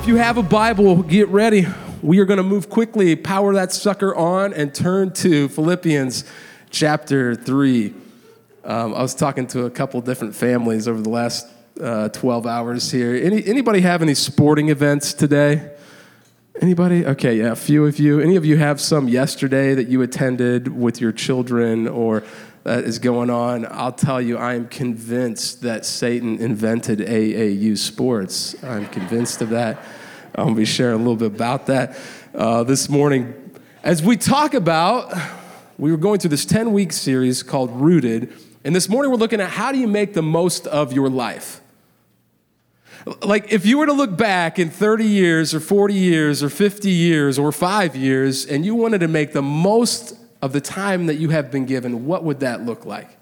if you have a Bible, get ready. We are going to move quickly, power that sucker on, and turn to Philippians chapter 3. Um, I was talking to a couple different families over the last uh, 12 hours here. Any, anybody have any sporting events today? Anybody? Okay, yeah, a few of you. Any of you have some yesterday that you attended with your children or that is going on? I'll tell you, I am convinced that Satan invented AAU sports. I'm convinced of that. I'll be sharing a little bit about that uh, this morning. As we talk about, we were going through this 10 week series called Rooted, and this morning we're looking at how do you make the most of your life? Like, if you were to look back in 30 years or 40 years or 50 years or five years and you wanted to make the most of the time that you have been given, what would that look like?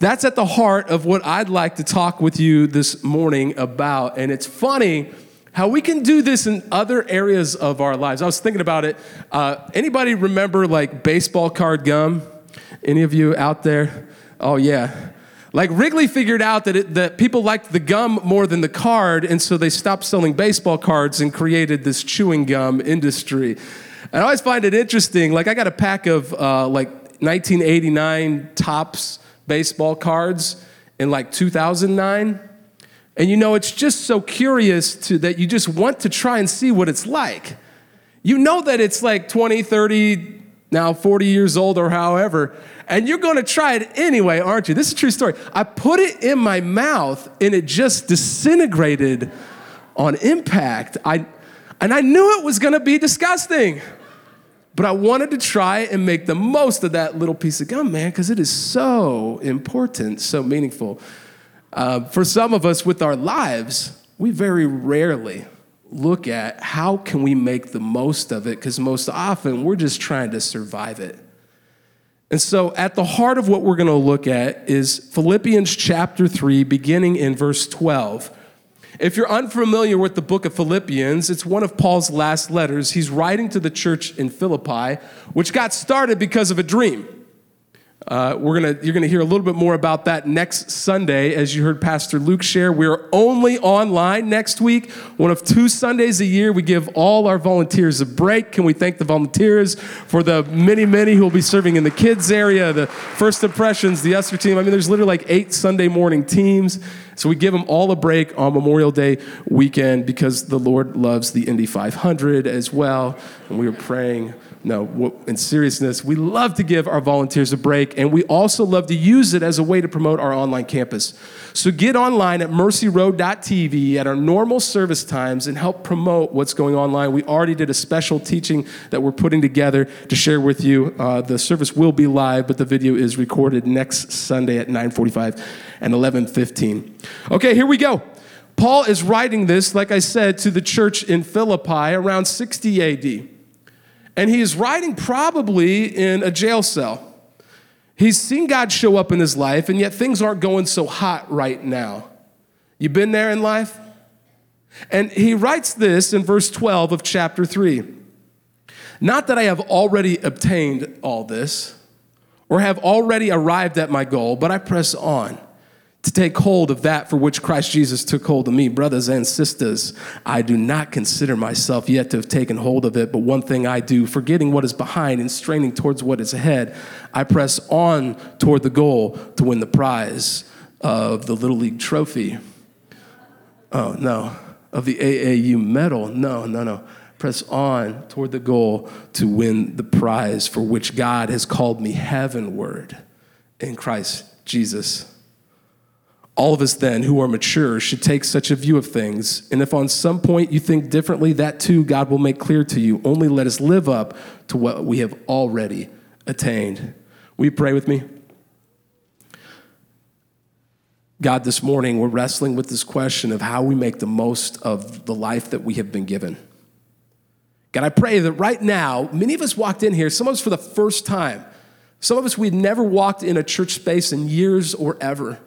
That's at the heart of what I'd like to talk with you this morning about. And it's funny how we can do this in other areas of our lives. I was thinking about it. Uh, anybody remember like baseball card gum? Any of you out there? Oh, yeah. Like Wrigley figured out that, it, that people liked the gum more than the card, and so they stopped selling baseball cards and created this chewing gum industry. And I always find it interesting. Like I got a pack of uh, like 1989 Topps baseball cards in like 2009. And you know, it's just so curious to, that you just want to try and see what it's like. You know that it's like 20, 30, now 40 years old or however, and you're gonna try it anyway, aren't you? This is a true story. I put it in my mouth and it just disintegrated on impact. I, and I knew it was gonna be disgusting. But I wanted to try and make the most of that little piece of gum, man, because it is so important, so meaningful. Uh, for some of us with our lives, we very rarely look at how can we make the most of it because most often we're just trying to survive it. And so at the heart of what we're going to look at is Philippians chapter 3 beginning in verse 12. If you're unfamiliar with the book of Philippians, it's one of Paul's last letters. He's writing to the church in Philippi, which got started because of a dream. Uh, we're gonna, you're going to hear a little bit more about that next Sunday. As you heard Pastor Luke share, we're only online next week. One of two Sundays a year, we give all our volunteers a break. Can we thank the volunteers for the many, many who will be serving in the kids area, the first impressions, the Esther team? I mean, there's literally like eight Sunday morning teams. So we give them all a break on Memorial Day weekend because the Lord loves the Indy 500 as well. And we are praying no, in seriousness, we love to give our volunteers a break, and we also love to use it as a way to promote our online campus. So get online at mercyroad.tv at our normal service times and help promote what's going online. We already did a special teaching that we're putting together to share with you. Uh, the service will be live, but the video is recorded next Sunday at 9:45 and 11:15. Okay, here we go. Paul is writing this, like I said, to the church in Philippi around 60 AD and he's writing probably in a jail cell. He's seen God show up in his life, and yet things aren't going so hot right now. You've been there in life? And he writes this in verse 12 of chapter 3 Not that I have already obtained all this or have already arrived at my goal, but I press on to take hold of that for which Christ Jesus took hold of me. Brothers and sisters, I do not consider myself yet to have taken hold of it, but one thing I do, forgetting what is behind and straining towards what is ahead, I press on toward the goal to win the prize of the Little League trophy. Oh, no. Of the AAU medal. No, no, no. Press on toward the goal to win the prize for which God has called me heavenward in Christ Jesus. All of us, then, who are mature, should take such a view of things. And if on some point you think differently, that too God will make clear to you. Only let us live up to what we have already attained. Will you pray with me? God, this morning we're wrestling with this question of how we make the most of the life that we have been given. God, I pray that right now, many of us walked in here, some of us for the first time. Some of us, we'd never walked in a church space in years or ever.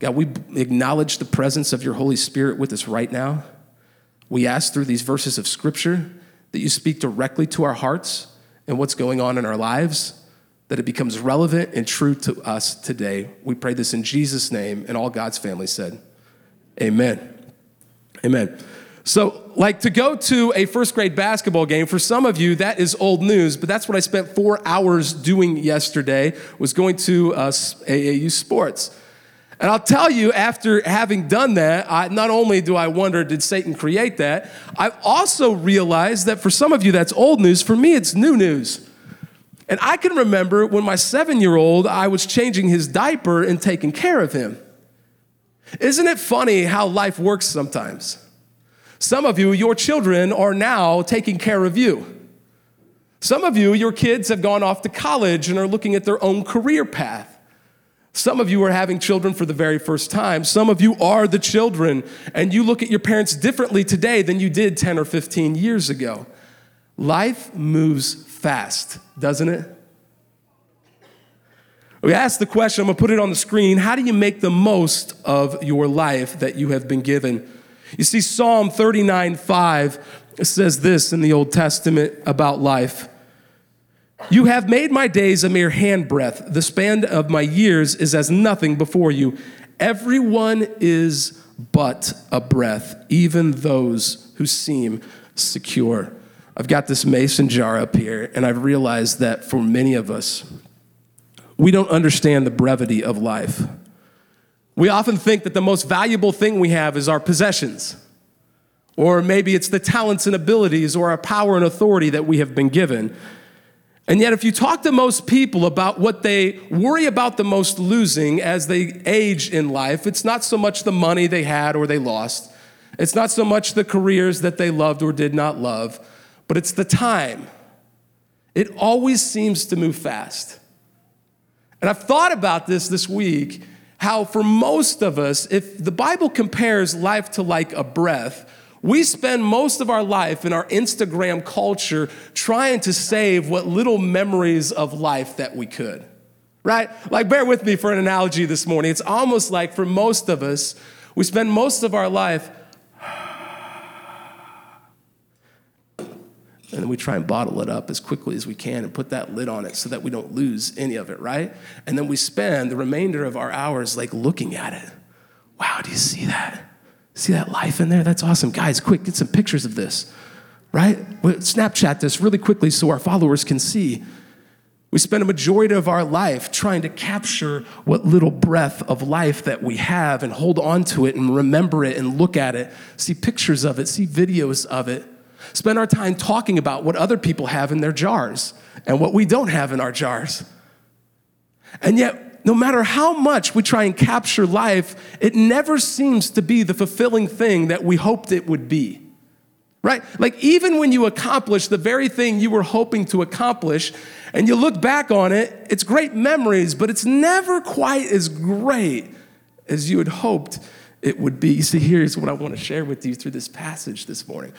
God, we acknowledge the presence of your Holy Spirit with us right now. We ask through these verses of Scripture that you speak directly to our hearts and what's going on in our lives, that it becomes relevant and true to us today. We pray this in Jesus' name, and all God's family said, Amen. Amen. So, like to go to a first grade basketball game, for some of you, that is old news, but that's what I spent four hours doing yesterday, was going to uh, AAU sports. And I'll tell you, after having done that, I, not only do I wonder, did Satan create that? I've also realized that for some of you, that's old news. For me, it's new news. And I can remember when my seven year old, I was changing his diaper and taking care of him. Isn't it funny how life works sometimes? Some of you, your children are now taking care of you. Some of you, your kids have gone off to college and are looking at their own career path. Some of you are having children for the very first time. Some of you are the children, and you look at your parents differently today than you did 10 or 15 years ago. Life moves fast, doesn't it? We asked the question, I'm gonna put it on the screen how do you make the most of your life that you have been given? You see, Psalm 39 5 says this in the Old Testament about life. You have made my days a mere handbreadth. The span of my years is as nothing before you. Everyone is but a breath, even those who seem secure. I've got this mason jar up here, and I've realized that for many of us, we don't understand the brevity of life. We often think that the most valuable thing we have is our possessions, or maybe it's the talents and abilities or our power and authority that we have been given. And yet, if you talk to most people about what they worry about the most losing as they age in life, it's not so much the money they had or they lost. It's not so much the careers that they loved or did not love, but it's the time. It always seems to move fast. And I've thought about this this week how, for most of us, if the Bible compares life to like a breath, we spend most of our life in our Instagram culture trying to save what little memories of life that we could, right? Like, bear with me for an analogy this morning. It's almost like for most of us, we spend most of our life and then we try and bottle it up as quickly as we can and put that lid on it so that we don't lose any of it, right? And then we spend the remainder of our hours like looking at it. Wow, do you see that? See that life in there? That's awesome. Guys, quick, get some pictures of this, right? Snapchat this really quickly so our followers can see. We spend a majority of our life trying to capture what little breath of life that we have and hold on to it and remember it and look at it, see pictures of it, see videos of it spend our time talking about what other people have in their jars and what we don't have in our jars. And yet, no matter how much we try and capture life, it never seems to be the fulfilling thing that we hoped it would be. Right? Like, even when you accomplish the very thing you were hoping to accomplish, and you look back on it, it's great memories, but it's never quite as great as you had hoped it would be. You See, here's what I want to share with you through this passage this morning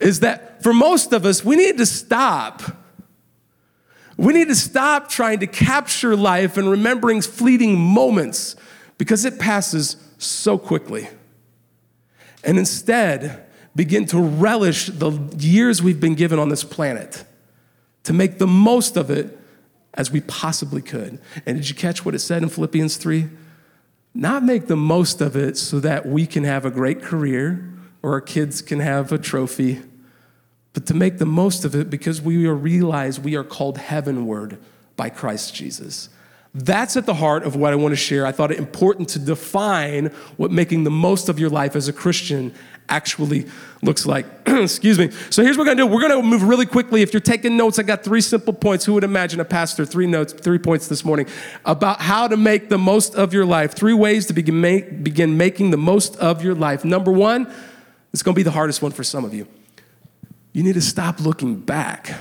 is that for most of us, we need to stop. We need to stop trying to capture life and remembering fleeting moments because it passes so quickly. And instead, begin to relish the years we've been given on this planet, to make the most of it as we possibly could. And did you catch what it said in Philippians 3? Not make the most of it so that we can have a great career or our kids can have a trophy, but to make the most of it because we realize we are called heavenward by Christ Jesus. That's at the heart of what I want to share. I thought it important to define what making the most of your life as a Christian actually looks like. Excuse me. So here's what we're going to do. We're going to move really quickly. If you're taking notes, I got three simple points. Who would imagine a pastor three notes, three points this morning about how to make the most of your life? Three ways to begin, make, begin making the most of your life. Number one, it's going to be the hardest one for some of you. You need to stop looking back.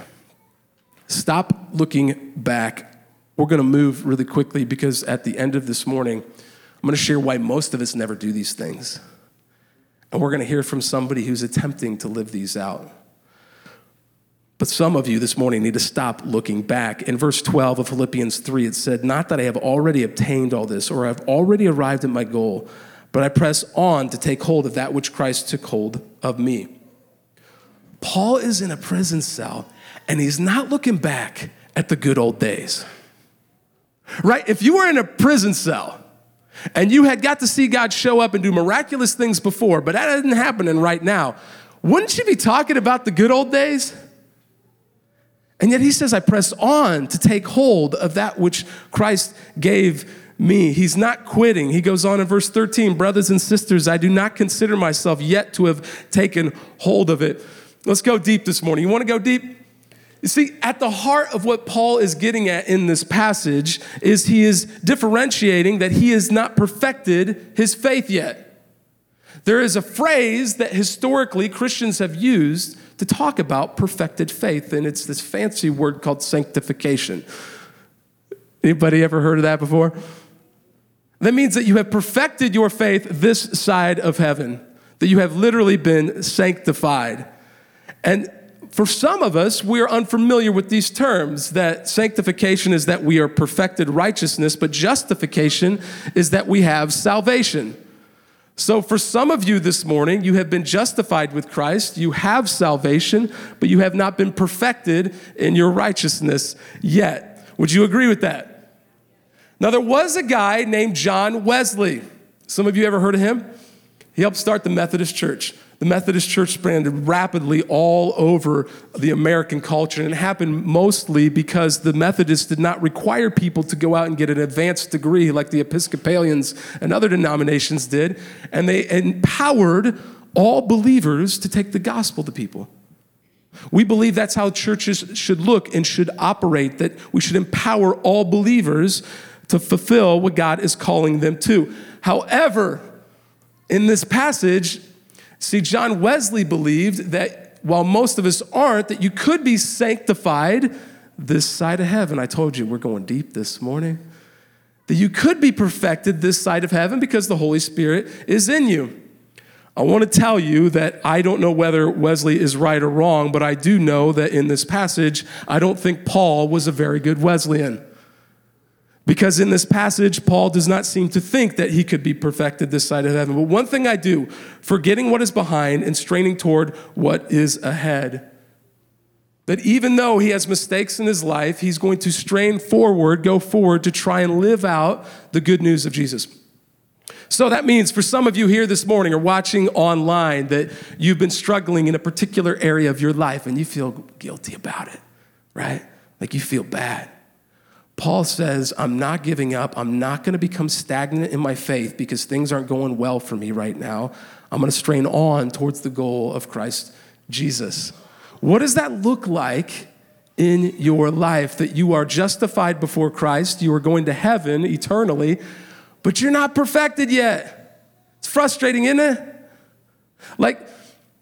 Stop looking back. We're going to move really quickly because at the end of this morning, I'm going to share why most of us never do these things. And we're going to hear from somebody who's attempting to live these out. But some of you this morning need to stop looking back. In verse 12 of Philippians 3, it said, Not that I have already obtained all this or I've already arrived at my goal but I press on to take hold of that which Christ took hold of me. Paul is in a prison cell and he's not looking back at the good old days. Right? If you were in a prison cell and you had got to see God show up and do miraculous things before, but that isn't happening right now, wouldn't you be talking about the good old days? And yet he says, I press on to take hold of that which Christ gave me. He's not quitting. He goes on in verse 13 Brothers and sisters, I do not consider myself yet to have taken hold of it. Let's go deep this morning. You want to go deep? You see, at the heart of what Paul is getting at in this passage is he is differentiating that he has not perfected his faith yet. There is a phrase that historically Christians have used to talk about perfected faith, and it's this fancy word called sanctification. Anybody ever heard of that before? That means that you have perfected your faith this side of heaven, that you have literally been sanctified. And for some of us, we are unfamiliar with these terms that sanctification is that we are perfected righteousness, but justification is that we have salvation. So, for some of you this morning, you have been justified with Christ, you have salvation, but you have not been perfected in your righteousness yet. Would you agree with that? Now, there was a guy named John Wesley. Some of you ever heard of him? He helped start the Methodist Church the Methodist Church spread rapidly all over the American culture. And it happened mostly because the Methodists did not require people to go out and get an advanced degree like the Episcopalians and other denominations did. And they empowered all believers to take the gospel to people. We believe that's how churches should look and should operate, that we should empower all believers to fulfill what God is calling them to. However, in this passage, See, John Wesley believed that while most of us aren't, that you could be sanctified this side of heaven. I told you we're going deep this morning. That you could be perfected this side of heaven because the Holy Spirit is in you. I want to tell you that I don't know whether Wesley is right or wrong, but I do know that in this passage, I don't think Paul was a very good Wesleyan. Because in this passage, Paul does not seem to think that he could be perfected this side of heaven. But one thing I do, forgetting what is behind and straining toward what is ahead. That even though he has mistakes in his life, he's going to strain forward, go forward to try and live out the good news of Jesus. So that means for some of you here this morning or watching online that you've been struggling in a particular area of your life and you feel guilty about it, right? Like you feel bad. Paul says, I'm not giving up. I'm not going to become stagnant in my faith because things aren't going well for me right now. I'm going to strain on towards the goal of Christ Jesus. What does that look like in your life that you are justified before Christ? You are going to heaven eternally, but you're not perfected yet. It's frustrating, isn't it? Like,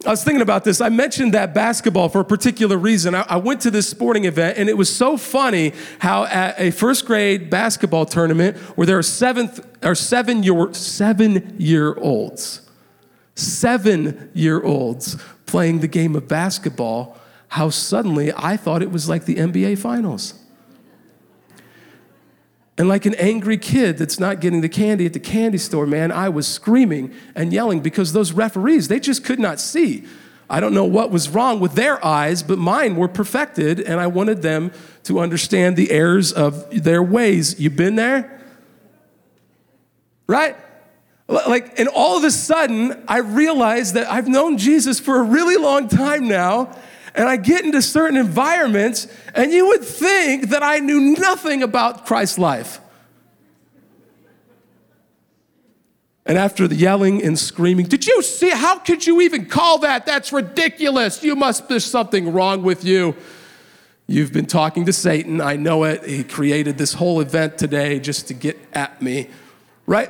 I was thinking about this. I mentioned that basketball for a particular reason. I, I, went to this sporting event, and it was so funny how at a first grade basketball tournament where there are seventh or seven year seven year olds, seven year olds playing the game of basketball, how suddenly I thought it was like the NBA finals. And like an angry kid that's not getting the candy at the candy store, man, I was screaming and yelling because those referees, they just could not see. I don't know what was wrong with their eyes, but mine were perfected, and I wanted them to understand the errors of their ways. You've been there? Right? Like, and all of a sudden, I realized that I've known Jesus for a really long time now, and I get into certain environments, and you would think that I knew nothing about Christ's life. And after the yelling and screaming, did you see? How could you even call that? That's ridiculous. You must, there's something wrong with you. You've been talking to Satan. I know it. He created this whole event today just to get at me, right?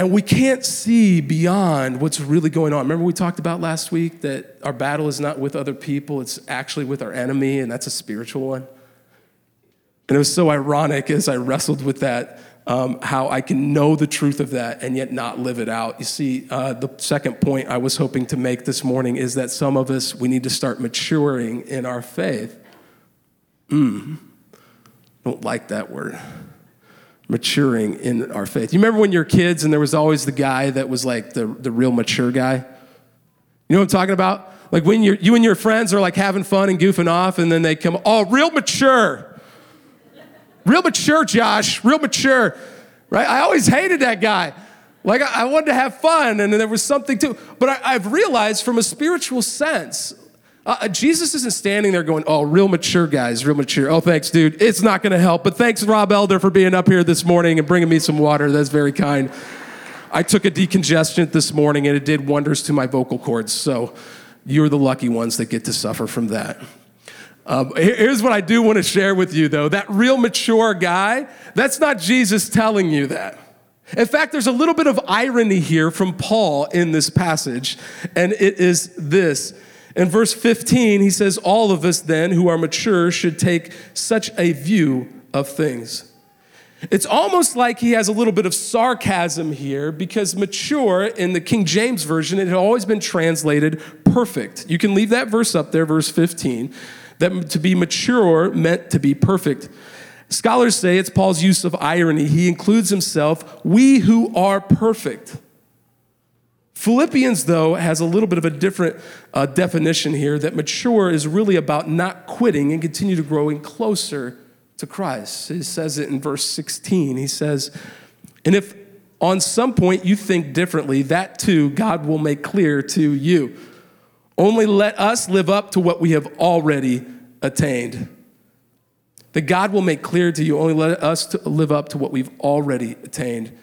And we can't see beyond what's really going on. Remember, we talked about last week that our battle is not with other people, it's actually with our enemy, and that's a spiritual one. And it was so ironic as I wrestled with that, um, how I can know the truth of that and yet not live it out. You see, uh, the second point I was hoping to make this morning is that some of us, we need to start maturing in our faith. Mm, don't like that word maturing in our faith. You remember when you were kids and there was always the guy that was like the, the real mature guy? You know what I'm talking about? Like when you're you and your friends are like having fun and goofing off, and then they come, oh, real mature. Real mature, Josh, real mature. right? I always hated that guy. Like, I, I wanted to have fun, and there was something too. But I, I've realized from a spiritual sense, uh, uh, Jesus isn't standing there going, Oh, real mature guys, real mature. Oh, thanks, dude. It's not going to help. But thanks, Rob Elder, for being up here this morning and bringing me some water. That's very kind. I took a decongestant this morning and it did wonders to my vocal cords. So you're the lucky ones that get to suffer from that. Um, here's what I do want to share with you, though. That real mature guy, that's not Jesus telling you that. In fact, there's a little bit of irony here from Paul in this passage, and it is this. In verse 15, he says, All of us then who are mature should take such a view of things. It's almost like he has a little bit of sarcasm here because mature in the King James Version, it had always been translated perfect. You can leave that verse up there, verse 15, that to be mature meant to be perfect. Scholars say it's Paul's use of irony. He includes himself, we who are perfect. Philippians, though, has a little bit of a different uh, definition here that mature is really about not quitting and continue to growing closer to Christ. He says it in verse 16. He says, And if on some point you think differently, that too God will make clear to you. Only let us live up to what we have already attained. That God will make clear to you, only let us live up to what we've already attained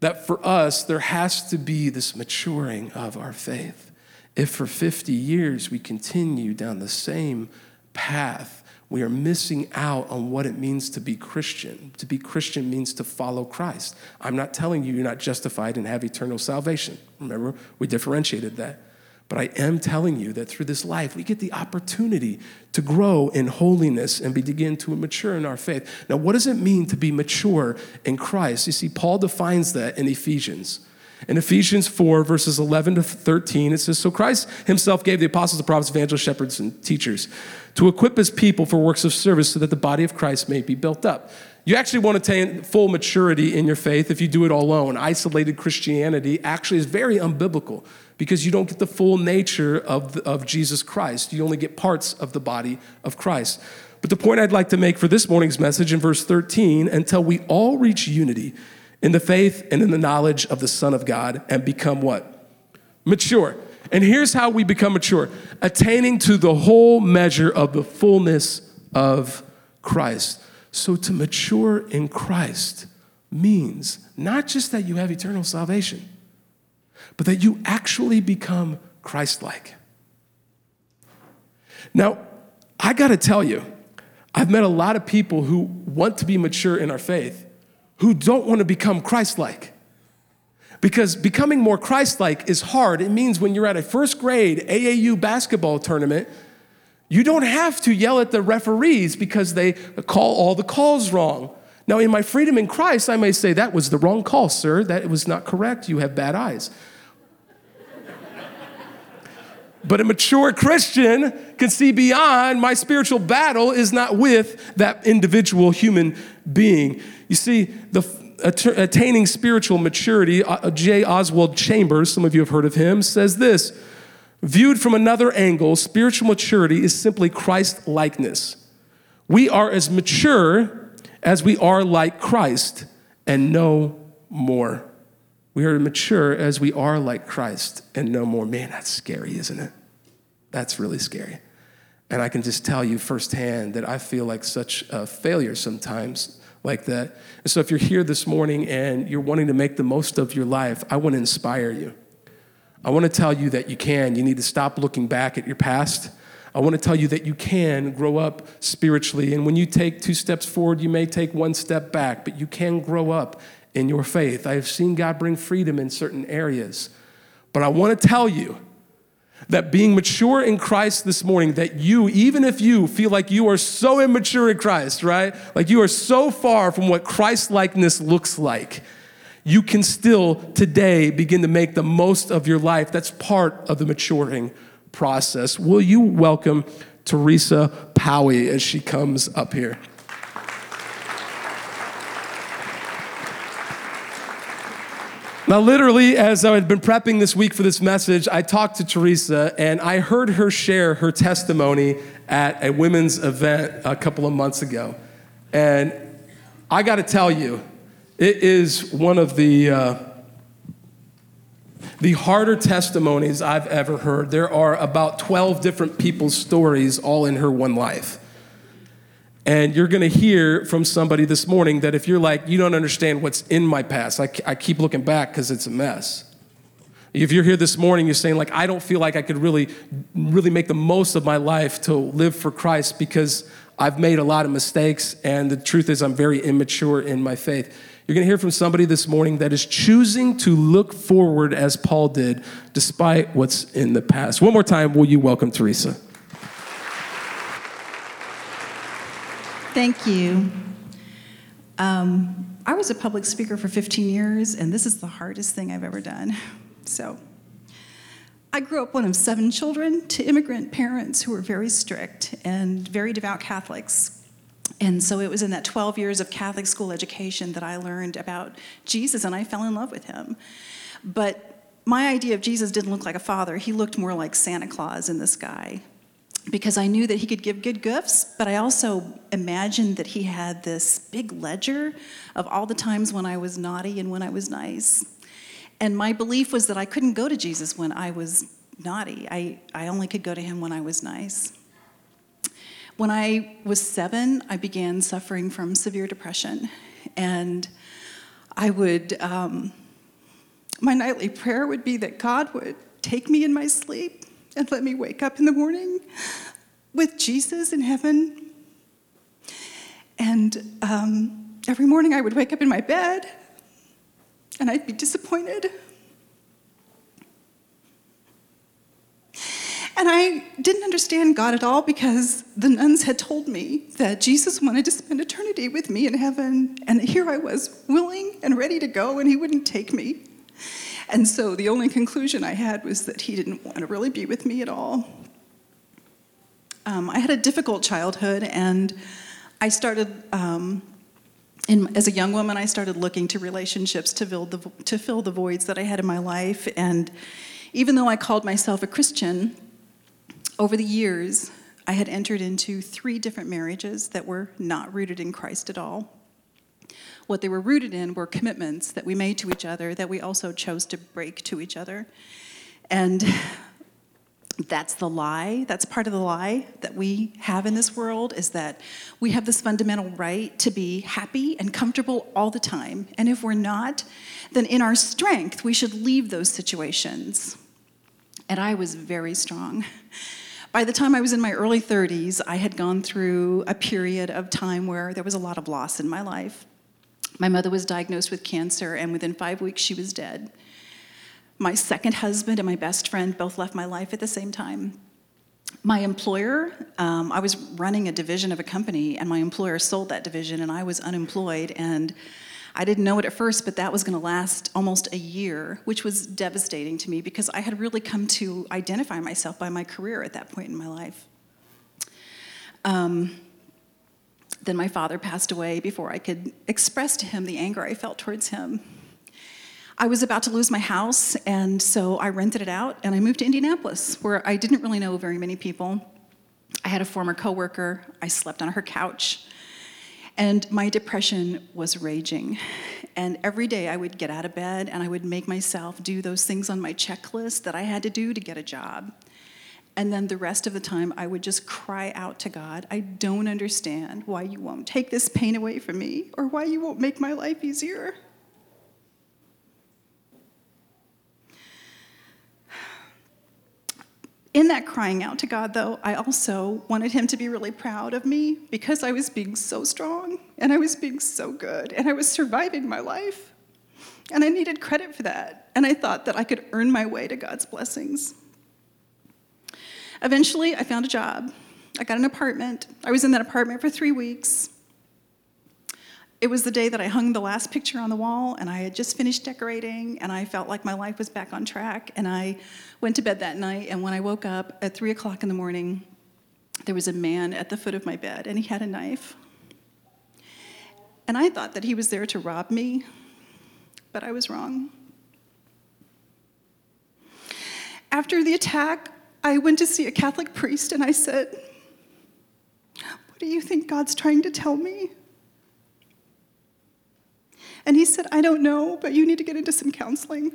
that for us, there has to be this maturing of our faith. If for 50 years we continue down the same path, we are missing out on what it means to be Christian. To be Christian means to follow Christ. I'm not telling you you're not justified and have eternal salvation. Remember, we differentiated that. But I am telling you that through this life, we get the opportunity to grow in holiness and begin to mature in our faith. Now, what does it mean to be mature in Christ? You see, Paul defines that in Ephesians. In Ephesians 4, verses 11 to 13, it says So Christ himself gave the apostles, the prophets, evangelists, shepherds, and teachers to equip his people for works of service so that the body of Christ may be built up. You actually want to attain full maturity in your faith if you do it all alone. Isolated Christianity actually is very unbiblical because you don't get the full nature of, the, of Jesus Christ. You only get parts of the body of Christ. But the point I'd like to make for this morning's message in verse 13 until we all reach unity in the faith and in the knowledge of the Son of God and become what? Mature. And here's how we become mature attaining to the whole measure of the fullness of Christ. So to mature in Christ means not just that you have eternal salvation, but that you actually become Christ like. Now, I gotta tell you, I've met a lot of people who want to be mature in our faith who don't want to become Christ like. Because becoming more Christ like is hard. It means when you're at a first grade AAU basketball tournament, you don't have to yell at the referees because they call all the calls wrong. Now, in my freedom in Christ, I may say, That was the wrong call, sir. That was not correct. You have bad eyes. But a mature Christian can see beyond my spiritual battle is not with that individual human being. You see, the attaining spiritual maturity, uh, J. Oswald Chambers, some of you have heard of him, says this Viewed from another angle, spiritual maturity is simply Christ likeness. We are as mature as we are like Christ and no more. We are mature as we are like Christ and no more. Man, that's scary, isn't it? That's really scary. And I can just tell you firsthand that I feel like such a failure sometimes like that. And so if you're here this morning and you're wanting to make the most of your life, I want to inspire you. I want to tell you that you can. You need to stop looking back at your past. I want to tell you that you can grow up spiritually. And when you take two steps forward, you may take one step back, but you can grow up in your faith. I have seen God bring freedom in certain areas. But I want to tell you that being mature in Christ this morning, that you, even if you feel like you are so immature in Christ, right? Like you are so far from what Christ likeness looks like you can still today begin to make the most of your life. That's part of the maturing process. Will you welcome Teresa Powie as she comes up here? Now, literally, as I had been prepping this week for this message, I talked to Teresa and I heard her share her testimony at a women's event a couple of months ago. And I got to tell you, It is one of the, uh, the harder testimonies I've ever heard. There are about 12 different people's stories all in her one life. And you're going to hear from somebody this morning that if you're like, you don't understand what's in my past, I, I keep looking back because it's a mess. If you're here this morning, you're saying, like, I don't feel like I could really, really make the most of my life to live for Christ because I've made a lot of mistakes, and the truth is, I'm very immature in my faith. You're going to hear from somebody this morning that is choosing to look forward as Paul did, despite what's in the past. One more time, will you welcome Teresa? Thank you. Um, I was a public speaker for 15 years, and this is the hardest thing I've ever done. So, I grew up one of seven children to immigrant parents who were very strict and very devout Catholics. And so it was in that 12 years of Catholic school education that I learned about Jesus and I fell in love with him. But my idea of Jesus didn't look like a father, he looked more like Santa Claus in the sky. Because I knew that he could give good gifts, but I also imagined that he had this big ledger of all the times when I was naughty and when I was nice. And my belief was that I couldn't go to Jesus when I was naughty. I, I only could go to him when I was nice. When I was seven, I began suffering from severe depression. And I would, um, my nightly prayer would be that God would take me in my sleep and let me wake up in the morning with Jesus in heaven. And um, every morning I would wake up in my bed and I'd be disappointed And I didn't understand God at all because the nuns had told me that Jesus wanted to spend eternity with me in heaven. And here I was, willing and ready to go, and he wouldn't take me. And so the only conclusion I had was that he didn't want to really be with me at all. Um, I had a difficult childhood, and I started, um, in, as a young woman, I started looking to relationships to fill, the, to fill the voids that I had in my life. And even though I called myself a Christian, over the years, I had entered into three different marriages that were not rooted in Christ at all. What they were rooted in were commitments that we made to each other that we also chose to break to each other. And that's the lie. That's part of the lie that we have in this world is that we have this fundamental right to be happy and comfortable all the time. And if we're not, then in our strength, we should leave those situations. And I was very strong. By the time I was in my early 30s, I had gone through a period of time where there was a lot of loss in my life. My mother was diagnosed with cancer, and within five weeks, she was dead. My second husband and my best friend both left my life at the same time. My employer, um, I was running a division of a company, and my employer sold that division, and I was unemployed. And I didn't know it at first, but that was going to last almost a year, which was devastating to me because I had really come to identify myself by my career at that point in my life. Um, then my father passed away before I could express to him the anger I felt towards him. I was about to lose my house, and so I rented it out and I moved to Indianapolis, where I didn't really know very many people. I had a former coworker, I slept on her couch. And my depression was raging. And every day I would get out of bed and I would make myself do those things on my checklist that I had to do to get a job. And then the rest of the time I would just cry out to God, I don't understand why you won't take this pain away from me or why you won't make my life easier. In that crying out to God, though, I also wanted Him to be really proud of me because I was being so strong and I was being so good and I was surviving my life. And I needed credit for that. And I thought that I could earn my way to God's blessings. Eventually, I found a job. I got an apartment. I was in that apartment for three weeks. It was the day that I hung the last picture on the wall, and I had just finished decorating, and I felt like my life was back on track. And I went to bed that night, and when I woke up at three o'clock in the morning, there was a man at the foot of my bed, and he had a knife. And I thought that he was there to rob me, but I was wrong. After the attack, I went to see a Catholic priest, and I said, What do you think God's trying to tell me? And he said, I don't know, but you need to get into some counseling.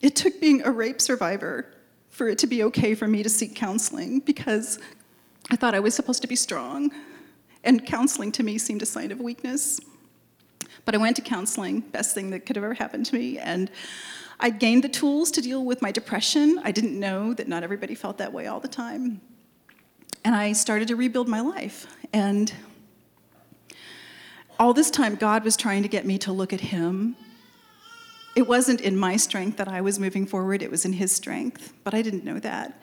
It took being a rape survivor for it to be okay for me to seek counseling because I thought I was supposed to be strong, and counseling to me seemed a sign of weakness. But I went to counseling, best thing that could have ever happened to me, and I gained the tools to deal with my depression. I didn't know that not everybody felt that way all the time. And I started to rebuild my life. And all this time, God was trying to get me to look at Him. It wasn't in my strength that I was moving forward, it was in His strength. But I didn't know that.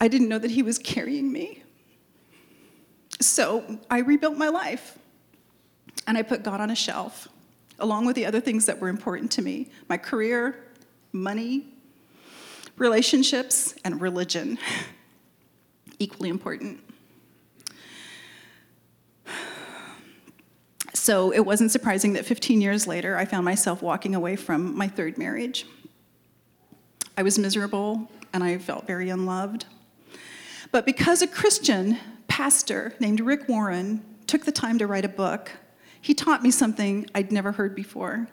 I didn't know that He was carrying me. So I rebuilt my life. And I put God on a shelf, along with the other things that were important to me my career, money, relationships, and religion. Equally important. So it wasn't surprising that 15 years later, I found myself walking away from my third marriage. I was miserable and I felt very unloved. But because a Christian pastor named Rick Warren took the time to write a book, he taught me something I'd never heard before.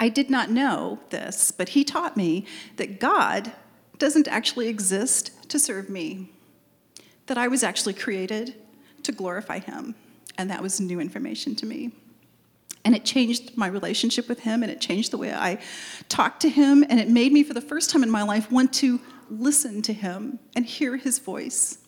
I did not know this, but he taught me that God doesn't actually exist to serve me, that I was actually created to glorify him. And that was new information to me. And it changed my relationship with him, and it changed the way I talked to him, and it made me, for the first time in my life, want to listen to him and hear his voice.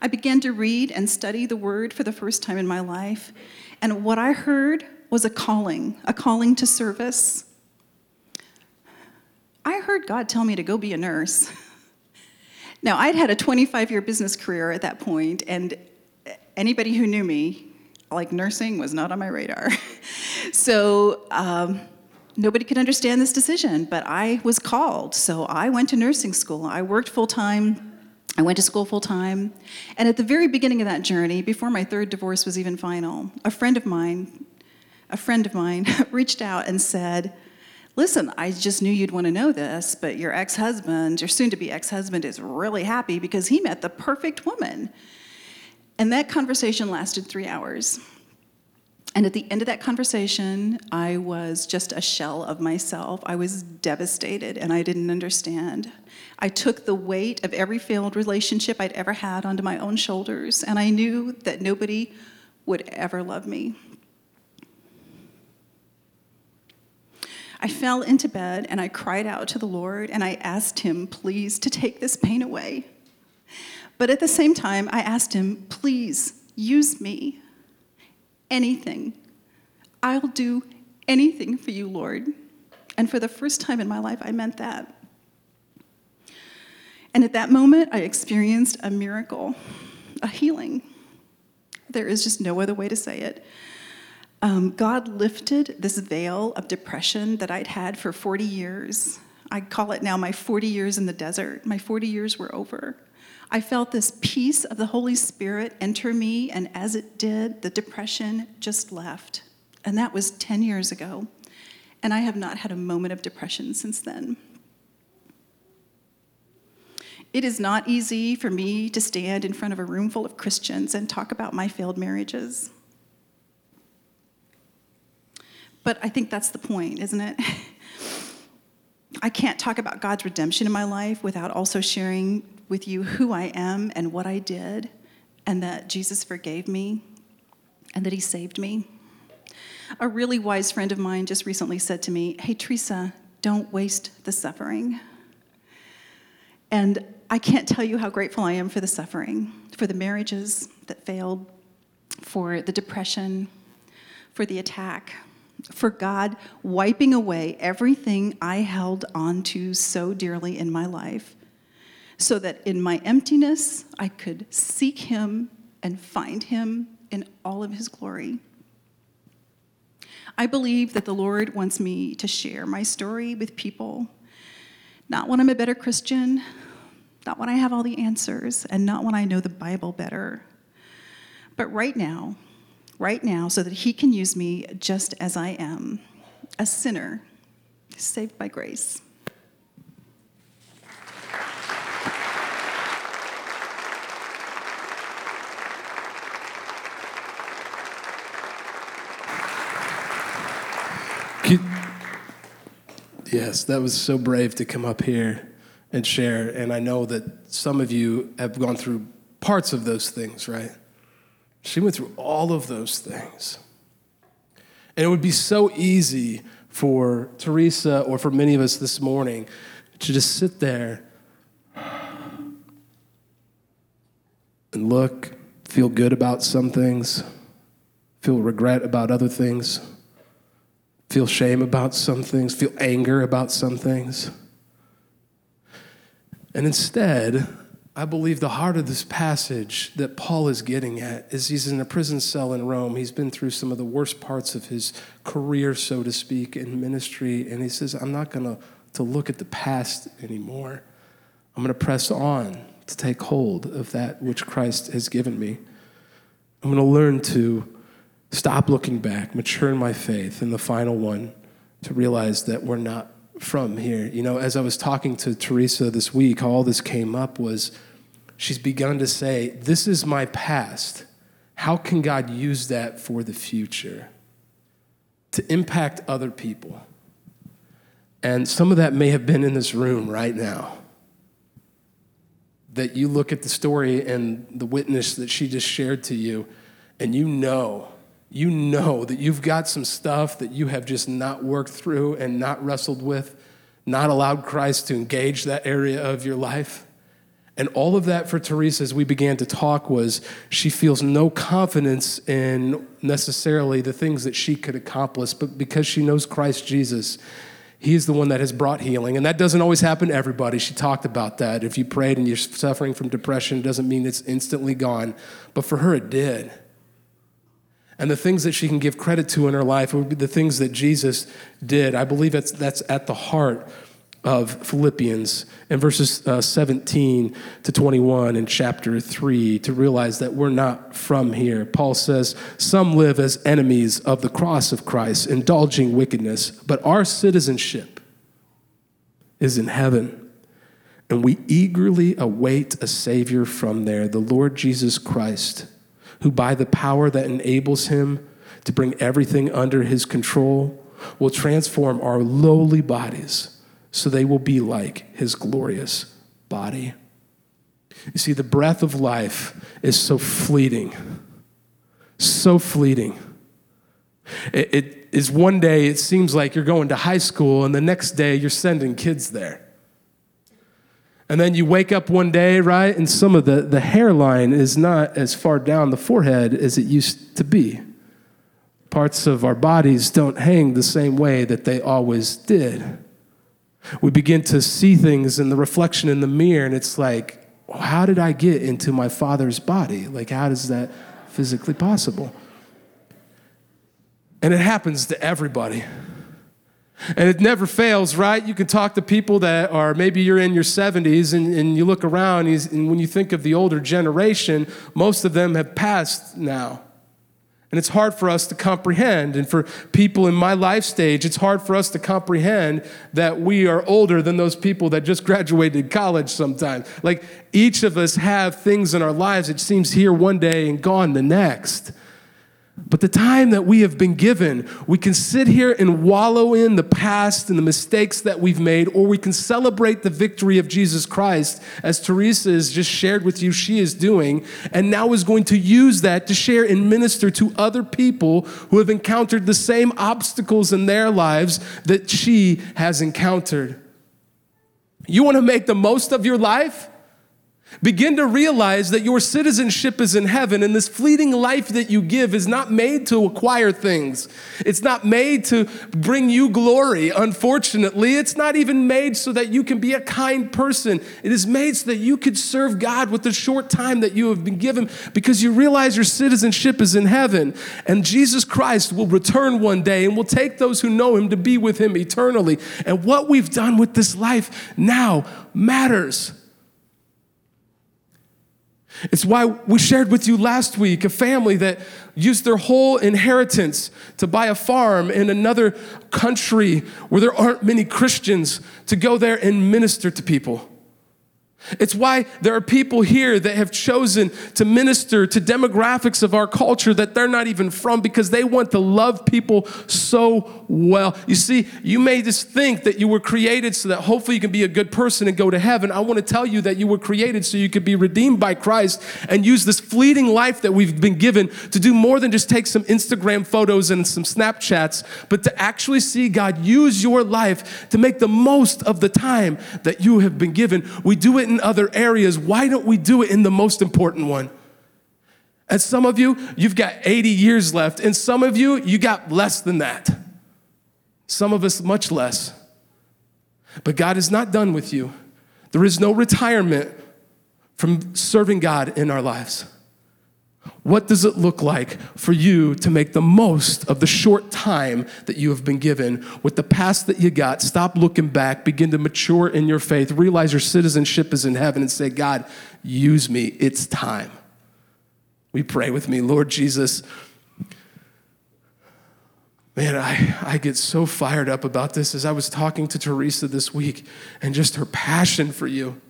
I began to read and study the word for the first time in my life, and what I heard was a calling, a calling to service. I heard God tell me to go be a nurse. Now, I'd had a 25 year business career at that point, and anybody who knew me, like nursing was not on my radar. so um, nobody could understand this decision, but I was called. So I went to nursing school. I worked full time. I went to school full time. And at the very beginning of that journey, before my third divorce was even final, a friend of mine, a friend of mine reached out and said, Listen, I just knew you'd want to know this, but your ex husband, your soon to be ex husband, is really happy because he met the perfect woman. And that conversation lasted three hours. And at the end of that conversation, I was just a shell of myself. I was devastated and I didn't understand. I took the weight of every failed relationship I'd ever had onto my own shoulders, and I knew that nobody would ever love me. I fell into bed and I cried out to the Lord and I asked Him, please, to take this pain away. But at the same time, I asked him, please use me. Anything. I'll do anything for you, Lord. And for the first time in my life, I meant that. And at that moment, I experienced a miracle, a healing. There is just no other way to say it. Um, God lifted this veil of depression that I'd had for 40 years. I call it now my 40 years in the desert. My 40 years were over. I felt this peace of the Holy Spirit enter me, and as it did, the depression just left. And that was 10 years ago. And I have not had a moment of depression since then. It is not easy for me to stand in front of a room full of Christians and talk about my failed marriages. But I think that's the point, isn't it? I can't talk about God's redemption in my life without also sharing with you who I am and what I did, and that Jesus forgave me and that he saved me. A really wise friend of mine just recently said to me, Hey, Teresa, don't waste the suffering. And I can't tell you how grateful I am for the suffering, for the marriages that failed, for the depression, for the attack, for God wiping away everything I held on to so dearly in my life so that in my emptiness, I could seek him and find him in all of his glory. I believe that the Lord wants me to share my story with people, not when I'm a better Christian, not when I have all the answers, and not when I know the Bible better, but right now, right now, so that he can use me just as I am, a sinner saved by grace. Yes, that was so brave to come up here and share. And I know that some of you have gone through parts of those things, right? She went through all of those things. And it would be so easy for Teresa or for many of us this morning to just sit there and look, feel good about some things, feel regret about other things, feel shame about some things, feel anger about some things. And instead, I believe the heart of this passage that Paul is getting at is he's in a prison cell in Rome. He's been through some of the worst parts of his career, so to speak, in ministry. And he says, I'm not going to, look at the past anymore. I'm going to press on to take hold of that which Christ has given me. I'm going to learn to stop looking back, mature in my faith, and the final one, to realize that we're not from here. You know, as I was talking to Teresa this week, all this came up was she's begun to say, This is my past. How can God use that for the future to impact other people? And some of that may have been in this room right now. That you look at the story and the witness that she just shared to you, and you know you know that you've got some stuff that you have just not worked through and not wrestled with, not allowed Christ to engage that area of your life. And all of that for Teresa, as we began to talk, was she feels no confidence in necessarily the things that she could accomplish, but because she knows Christ Jesus, He is the one that has brought healing. And that doesn't always happen to everybody. She talked about that. If you prayed and you're suffering from depression, it doesn't mean it's instantly gone. But for her, it did. And the things that she can give credit to in her life would be the things that Jesus did. I believe that's, that's at the heart of Philippians in verses uh, 17 to 21 in chapter 3 to realize that we're not from here. Paul says, Some live as enemies of the cross of Christ, indulging wickedness, but our citizenship is in heaven. And we eagerly await a Savior from there, the Lord Jesus Christ who by the power that enables him to bring everything under his control will transform our lowly bodies so they will be like his glorious body. You see, the breath of life is so fleeting, so fleeting. It, it is one day, it seems like you're going to high school, and the next day you're sending kids there. And then you wake up one day, right, and some of the, the hairline is not as far down the forehead as it used to be. Parts of our bodies don't hang the same way that they always did. We begin to see things in the reflection in the mirror, and it's like, how did I get into my father's body? Like, how is that physically possible? And it happens to everybody. And it never fails, right? You can talk to people that are maybe you're in your 70s and, and you look around, and when you think of the older generation, most of them have passed now. And it's hard for us to comprehend. And for people in my life stage, it's hard for us to comprehend that we are older than those people that just graduated college sometimes. Like each of us have things in our lives, it seems here one day and gone the next. But the time that we have been given, we can sit here and wallow in the past and the mistakes that we've made, or we can celebrate the victory of Jesus Christ, as Teresa has just shared with you she is doing, and now is going to use that to share and minister to other people who have encountered the same obstacles in their lives that she has encountered. You want to make the most of your life? Begin to realize that your citizenship is in heaven, and this fleeting life that you give is not made to acquire things. It's not made to bring you glory, unfortunately. It's not even made so that you can be a kind person. It is made so that you could serve God with the short time that you have been given because you realize your citizenship is in heaven. And Jesus Christ will return one day and will take those who know him to be with him eternally. And what we've done with this life now matters. It's why we shared with you last week a family that used their whole inheritance to buy a farm in another country where there aren't many Christians to go there and minister to people. It's why there are people here that have chosen to minister to demographics of our culture that they're not even from because they want to love people so well. You see, you may just think that you were created so that hopefully you can be a good person and go to heaven. I want to tell you that you were created so you could be redeemed by Christ and use this fleeting life that we've been given to do more than just take some Instagram photos and some Snapchats, but to actually see God use your life to make the most of the time that you have been given. We do it in other areas. Why don't we do it in the most important one? And some of you, you've got 80 years left, and some of you, you got less than that. Some of us, much less. But God is not done with you. There is no retirement from serving God in our lives. What does it look like for you to make the most of the short time that you have been given with the past that you got? Stop looking back, begin to mature in your faith, realize your citizenship is in heaven, and say, God, use me. It's time. We pray with me, Lord Jesus. Man, I, I get so fired up about this as I was talking to Teresa this week and just her passion for you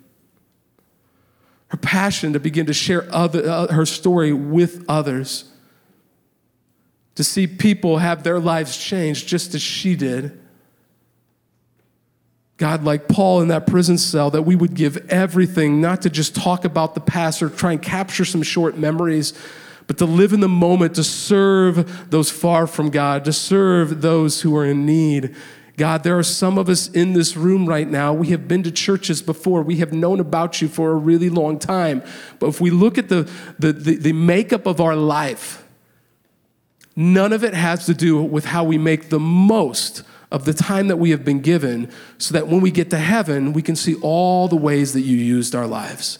her passion to begin to share other, uh, her story with others, to see people have their lives changed just as she did. God, like Paul in that prison cell, that we would give everything, not to just talk about the past or try and capture some short memories, but to live in the moment, to serve those far from God, to serve those who are in need. God, there are some of us in this room right now. We have been to churches before. We have known about you for a really long time. But if we look at the, the, the, the makeup of our life, none of it has to do with how we make the most of the time that we have been given so that when we get to heaven, we can see all the ways that you used our lives.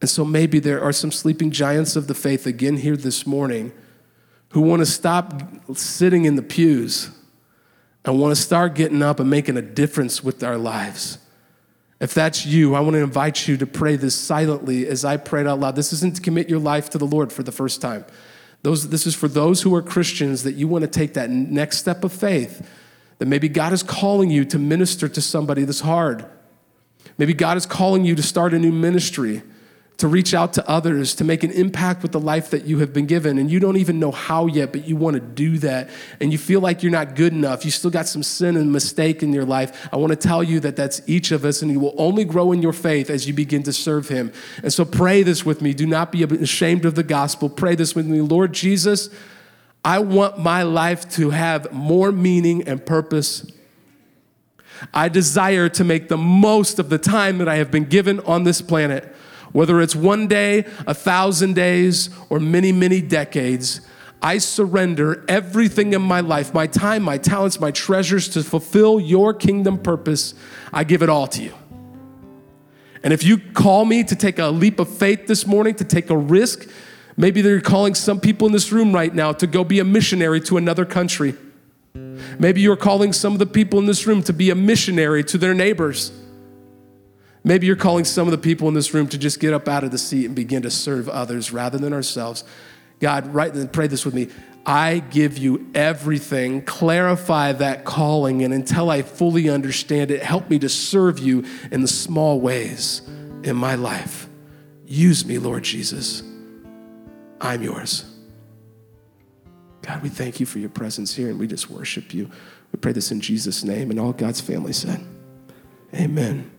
And so maybe there are some sleeping giants of the faith again here this morning who want to stop sitting in the pews and want to start getting up and making a difference with our lives. If that's you, I want to invite you to pray this silently as I prayed out loud. This isn't to commit your life to the Lord for the first time. Those, this is for those who are Christians that you want to take that next step of faith, that maybe God is calling you to minister to somebody that's hard. Maybe God is calling you to start a new ministry to reach out to others, to make an impact with the life that you have been given. And you don't even know how yet, but you want to do that. And you feel like you're not good enough. You still got some sin and mistake in your life. I want to tell you that that's each of us, and you will only grow in your faith as you begin to serve Him. And so pray this with me. Do not be ashamed of the gospel. Pray this with me. Lord Jesus, I want my life to have more meaning and purpose. I desire to make the most of the time that I have been given on this planet. Whether it's one day, a thousand days, or many, many decades, I surrender everything in my life, my time, my talents, my treasures to fulfill your kingdom purpose. I give it all to you. And if you call me to take a leap of faith this morning, to take a risk, maybe they're calling some people in this room right now to go be a missionary to another country. Maybe you're calling some of the people in this room to be a missionary to their neighbors. Maybe you're calling some of the people in this room to just get up out of the seat and begin to serve others rather than ourselves. God, right then, pray this with me. I give you everything. Clarify that calling, and until I fully understand it, help me to serve you in the small ways in my life. Use me, Lord Jesus. I'm yours. God, we thank you for your presence here, and we just worship you. We pray this in Jesus' name, and all God's family said, Amen.